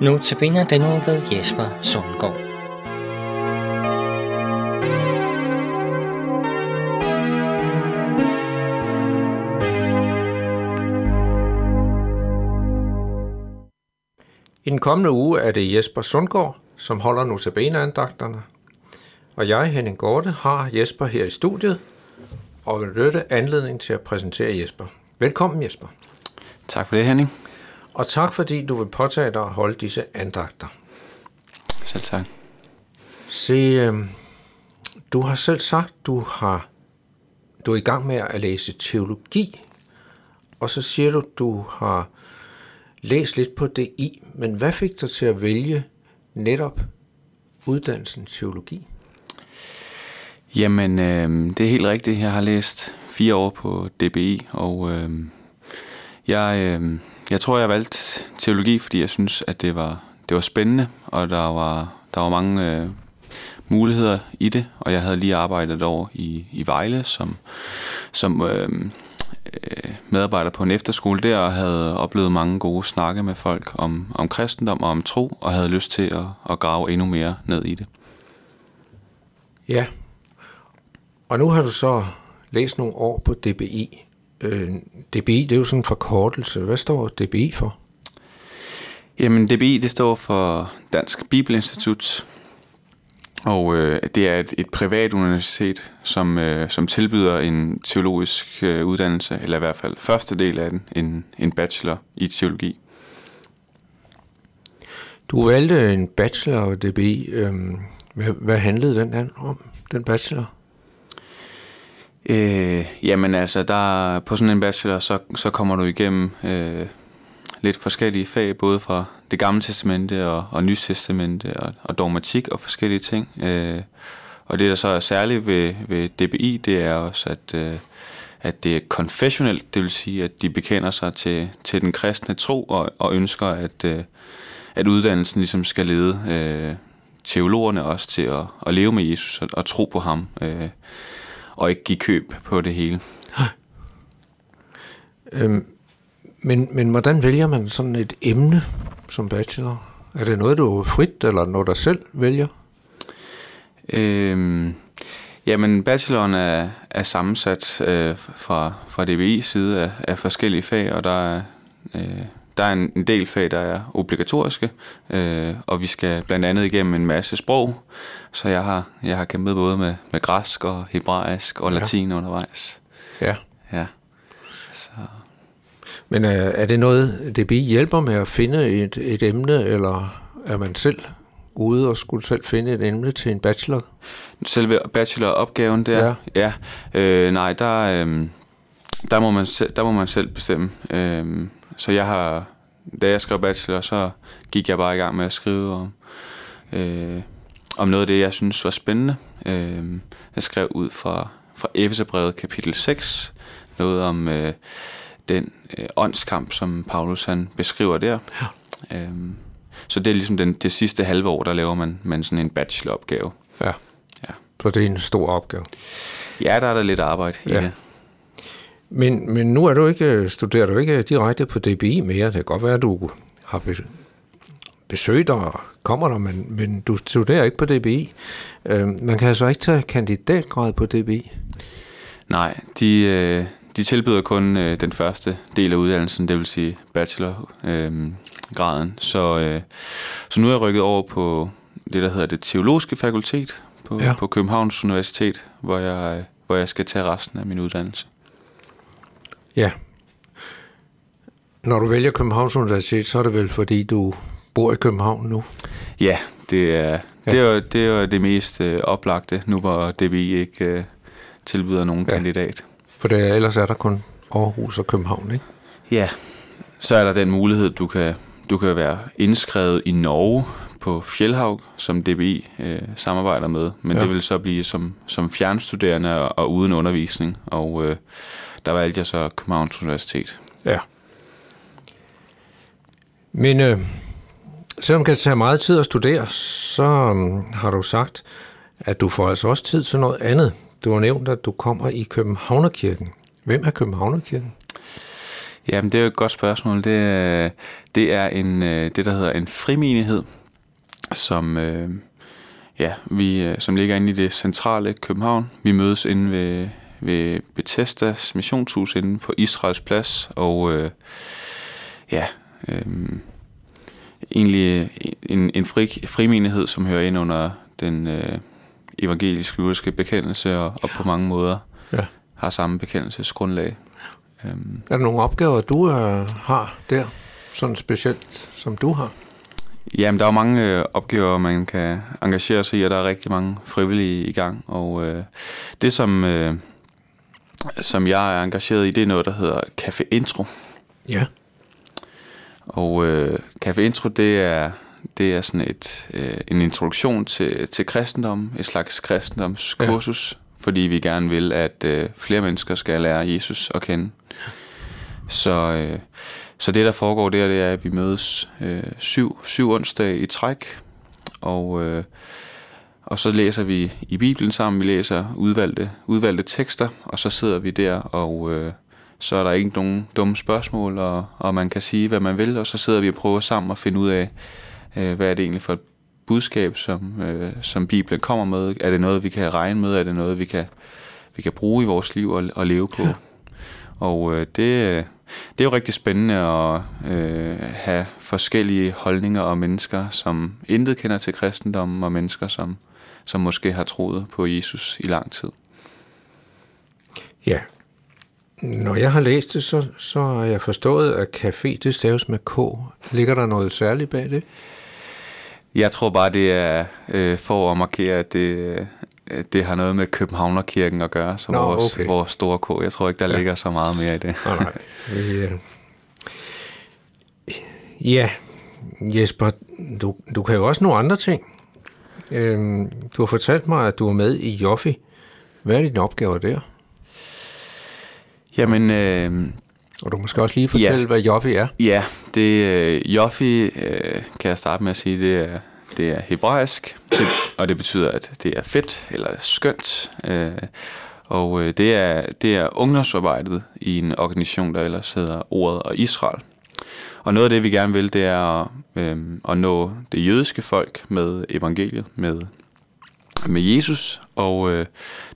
Nu tabiner den nu ved Jesper Sundgaard. I den kommende uge er det Jesper Sundgaard, som holder notabene-andagterne. Og jeg, Henning Gorte, har Jesper her i studiet, og vil benytte anledning til at præsentere Jesper. Velkommen Jesper. Tak for det, Henning. Og tak fordi du vil påtage dig at holde disse andagter. Selv tak. Se, øh, du har selv sagt, du har du er i gang med at læse teologi, og så siger du, du har læst lidt på det i, men hvad fik dig til at vælge netop uddannelsen teologi? Jamen, øh, det er helt rigtigt. Jeg har læst fire år på DBI, og øh, jeg, øh, jeg tror, jeg valgte teologi, fordi jeg synes, at det var, det var spændende, og der var, der var mange øh, muligheder i det, og jeg havde lige arbejdet over i, i Vejle som, som øh, øh, medarbejder på en efterskole der, og havde oplevet mange gode snakke med folk om, om kristendom og om tro, og havde lyst til at, at grave endnu mere ned i det. Ja, og nu har du så læst nogle år på DBI. Øh, DBI, det er jo sådan en forkortelse. Hvad står DBI for? Jamen, DBI, det står for Dansk Bibelinstitut, og øh, det er et, et privat universitet, som, øh, som tilbyder en teologisk øh, uddannelse, eller i hvert fald første del af den, en, en bachelor i teologi. Du valgte en bachelor DBI. Øh, hvad, hvad handlede den om, den bachelor? Øh, jamen altså, der, på sådan en bachelor, så, så kommer du igennem øh, lidt forskellige fag, både fra det gamle testamente og, og nye testamente og, og dogmatik og forskellige ting. Øh, og det, der så er særligt ved, ved DBI, det er også, at, øh, at det er confessionelt, det vil sige, at de bekender sig til, til den kristne tro og, og ønsker, at, øh, at uddannelsen ligesom skal lede øh, teologerne også til at, at leve med Jesus og, og tro på ham. Øh, og ikke give køb på det hele. Øhm, men, men hvordan vælger man sådan et emne som bachelor? Er det noget, du er frit, eller noget, der selv vælger? Øhm, jamen, bacheloren er, er sammensat øh, fra, fra DBI's side af, af forskellige fag, og der er, øh, der er en, en del fag, der er obligatoriske, øh, og vi skal blandt andet igennem en masse sprog, så jeg har, jeg har kæmpet både med, med græsk og hebraisk og latin ja. undervejs. Ja. Ja. Så. Men er, er det noget, det bliver hjælper med at finde et, et emne, eller er man selv ude og skulle selv finde et emne til en bachelor? Selve bacheloropgaven der? Ja. ja øh, nej, der, øh, der, må man selv, der må man selv bestemme. Øh, så jeg har, da jeg skrev bachelor, så gik jeg bare i gang med at skrive om, øh, om noget af det, jeg synes var spændende. Øh, jeg skrev ud fra, fra Efeserbrevet kapitel 6, noget om øh, den øh, åndskamp, som Paulus han beskriver der. Ja. Øh, så det er ligesom den, det sidste halve år, der laver man, man sådan en bacheloropgave. Ja. ja. Så det er en stor opgave. Ja, der er der lidt arbejde ja. i det. Men, men nu er du ikke, studerer du ikke direkte på DBI mere. Det kan godt være, at du har besøgt dig og kommer der, men, men du studerer ikke på DBI. Øh, man kan altså ikke tage kandidatgrad på DBI. Nej, de, øh, de tilbyder kun øh, den første del af uddannelsen, det vil sige bachelorgraden. så, så nu er jeg rykket over på det, der hedder det teologiske fakultet på, ja. på Københavns Universitet, hvor jeg, hvor jeg skal tage resten af min uddannelse. Ja. Når du vælger Københavns Universitet, så er det vel fordi, du bor i København nu? Ja, det er, ja. Det, er, det er det mest øh, oplagte, nu hvor DBI ikke øh, tilbyder nogen ja. kandidat. For det, ellers er der kun Aarhus og København, ikke? Ja, så er der den mulighed, du kan, du kan være indskrevet i Norge på Fjellhaug, som DBI øh, samarbejder med, men ja. det vil så blive som, som fjernstuderende og, og uden undervisning, og øh, der valgte jeg så Københavns Universitet. Ja. Men øh, selvom det kan tage meget tid at studere, så øh, har du sagt, at du får altså også tid til noget andet. Du har nævnt, at du kommer i Københavnerkirken. Hvem er Københavnerkirken? Jamen, det er jo et godt spørgsmål. Det, er- det er en, øh, det, der hedder en frimenighed, som, øh, ja, vi, øh, som ligger inde i det centrale København. Vi mødes inde ved, ved Bethesdas missionshus inde på Israels plads, og øh, ja, øh, egentlig en, en fri, frimenighed, som hører ind under den øh, evangelisk-lutherske bekendelse, og, og på mange måder Ja. har samme bekendelsesgrundlag. Øhm, Er der nogle opgaver, du øh, har der, sådan specielt som du har? Jamen, der er jo mange øh, opgaver, man kan engagere sig i, og der er rigtig mange frivillige i gang. Og øh, det, som, øh, som jeg er engageret i, det er noget, der hedder Café Intro. Ja. Og øh, Café Intro, det er, det er sådan et, øh, en introduktion til, til kristendom, et slags kristendomskursus, ja. fordi vi gerne vil, at øh, flere mennesker skal lære Jesus at kende. Så, øh, så det, der foregår der, det er, at vi mødes øh, syv, syv onsdage i træk, og, øh, og så læser vi i Bibelen sammen, vi læser udvalgte, udvalgte tekster, og så sidder vi der, og øh, så er der ikke nogen dumme spørgsmål, og, og man kan sige, hvad man vil, og så sidder vi og prøver sammen at finde ud af, øh, hvad er det egentlig for et budskab, som, øh, som Bibelen kommer med. Er det noget, vi kan regne med? Er det noget, vi kan, vi kan bruge i vores liv og, og leve på? Ja. Og øh, det, det er jo rigtig spændende at øh, have forskellige holdninger og mennesker, som intet kender til kristendommen, og mennesker, som, som måske har troet på Jesus i lang tid. Ja. Når jeg har læst det, så, så har jeg forstået, at café, det staves med K. Ligger der noget særligt bag det? Jeg tror bare, det er øh, for at markere, at det, øh, det har noget med Københavnerkirken at gøre, som Nå, vores, okay. vores store K. Jeg tror ikke, der ja. ligger så meget mere i det. Nej, nej. Øh... Ja, Jesper, du, du kan jo også nogle andre ting. Øhm, du har fortalt mig, at du er med i Joffi. Hvad er dine opgaver der? Jamen, øh, Og du må måske også lige fortælle, Yes. hvad Joffi er. ja, det øh, Joffi, øh, kan jeg starte med at sige, det er, det er hebraisk, det, og det betyder, at det er fedt eller skønt. Øh, og øh, det, er, det er ungdomsarbejdet i en organisation, der ellers hedder Ordet og Israel. Og noget af det, vi gerne vil, det er at, øh, at nå det jødiske folk med evangeliet, med, med Jesus. Og øh,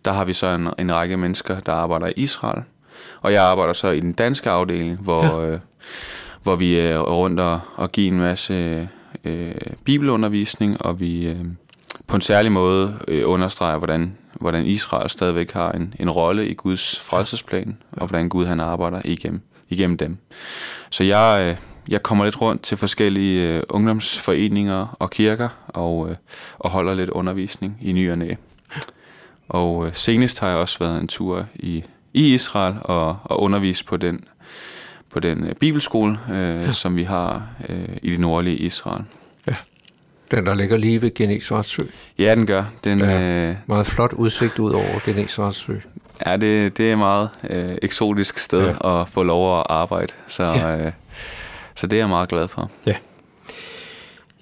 der har vi så en, en række mennesker, der arbejder i Israel. Og jeg arbejder så i den danske afdeling, hvor, ja. øh, hvor vi er rundt og, og giver en masse øh, bibelundervisning, og vi øh, på en særlig måde øh, understreger, hvordan, hvordan Israel stadigvæk har en, en rolle i Guds frelsesplan, og hvordan Gud han arbejder igennem, igennem dem. Så jeg, øh, jeg kommer lidt rundt til forskellige øh, ungdomsforeninger og kirker, og, øh, og holder lidt undervisning i ny og næ. Og senest har jeg også været en tur i, i Israel og, og undervist på den, på den bibelskole, øh, ja. som vi har øh, i det nordlige Israel. Den, der ligger lige ved Genesarets sø. Ja, den gør. Den, Ja. ja. øh, Meget flot udsigt ud over Genesarets sø. Ja, det, det er et meget øh, eksotisk sted Ja. ja. at få lov at arbejde, så, Ja. ja. øh, så det er jeg meget glad for.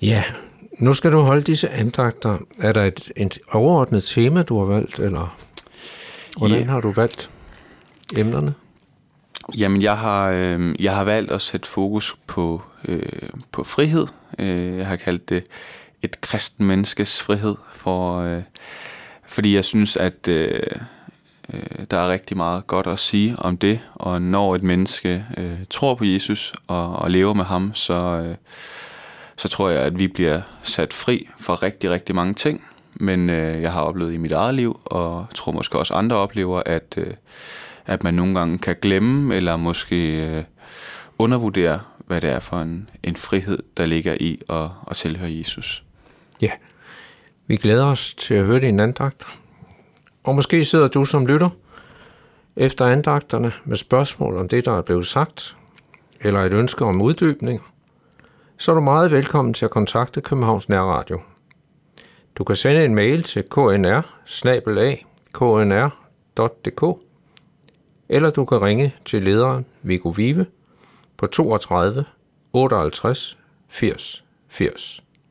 Ja, nu skal du holde disse andagter. Er der et, et overordnet tema, du har valgt, eller hvordan Ja. har du valgt emnerne? Jamen, jeg har, øh, jeg har valgt at sætte fokus på, øh, på frihed. Øh, jeg har kaldt det et kristen menneskes frihed, for, øh, fordi jeg synes, at øh, øh, der er rigtig meget godt at sige om det, og når et menneske øh, tror på Jesus og, og lever med ham, så, øh, så tror jeg, at vi bliver sat fri for rigtig, rigtig mange ting. Men øh, jeg har oplevet i mit eget liv, og tror måske også andre oplever, at, øh, at man nogle gange kan glemme, eller måske øh, undervurdere, hvad det er for en, en frihed, der ligger i at, at tilhøre Jesus. Ja, vi glæder os til at høre din andagt. Og måske sidder du som lytter efter andagterne med spørgsmål om det, der er blevet sagt, eller et ønske om uddybning, så er du meget velkommen til at kontakte Københavns Nærradio. Du kan sende en mail til knr knr.dk eller du kan ringe til lederen Viggo Vive på 32 58 80 80.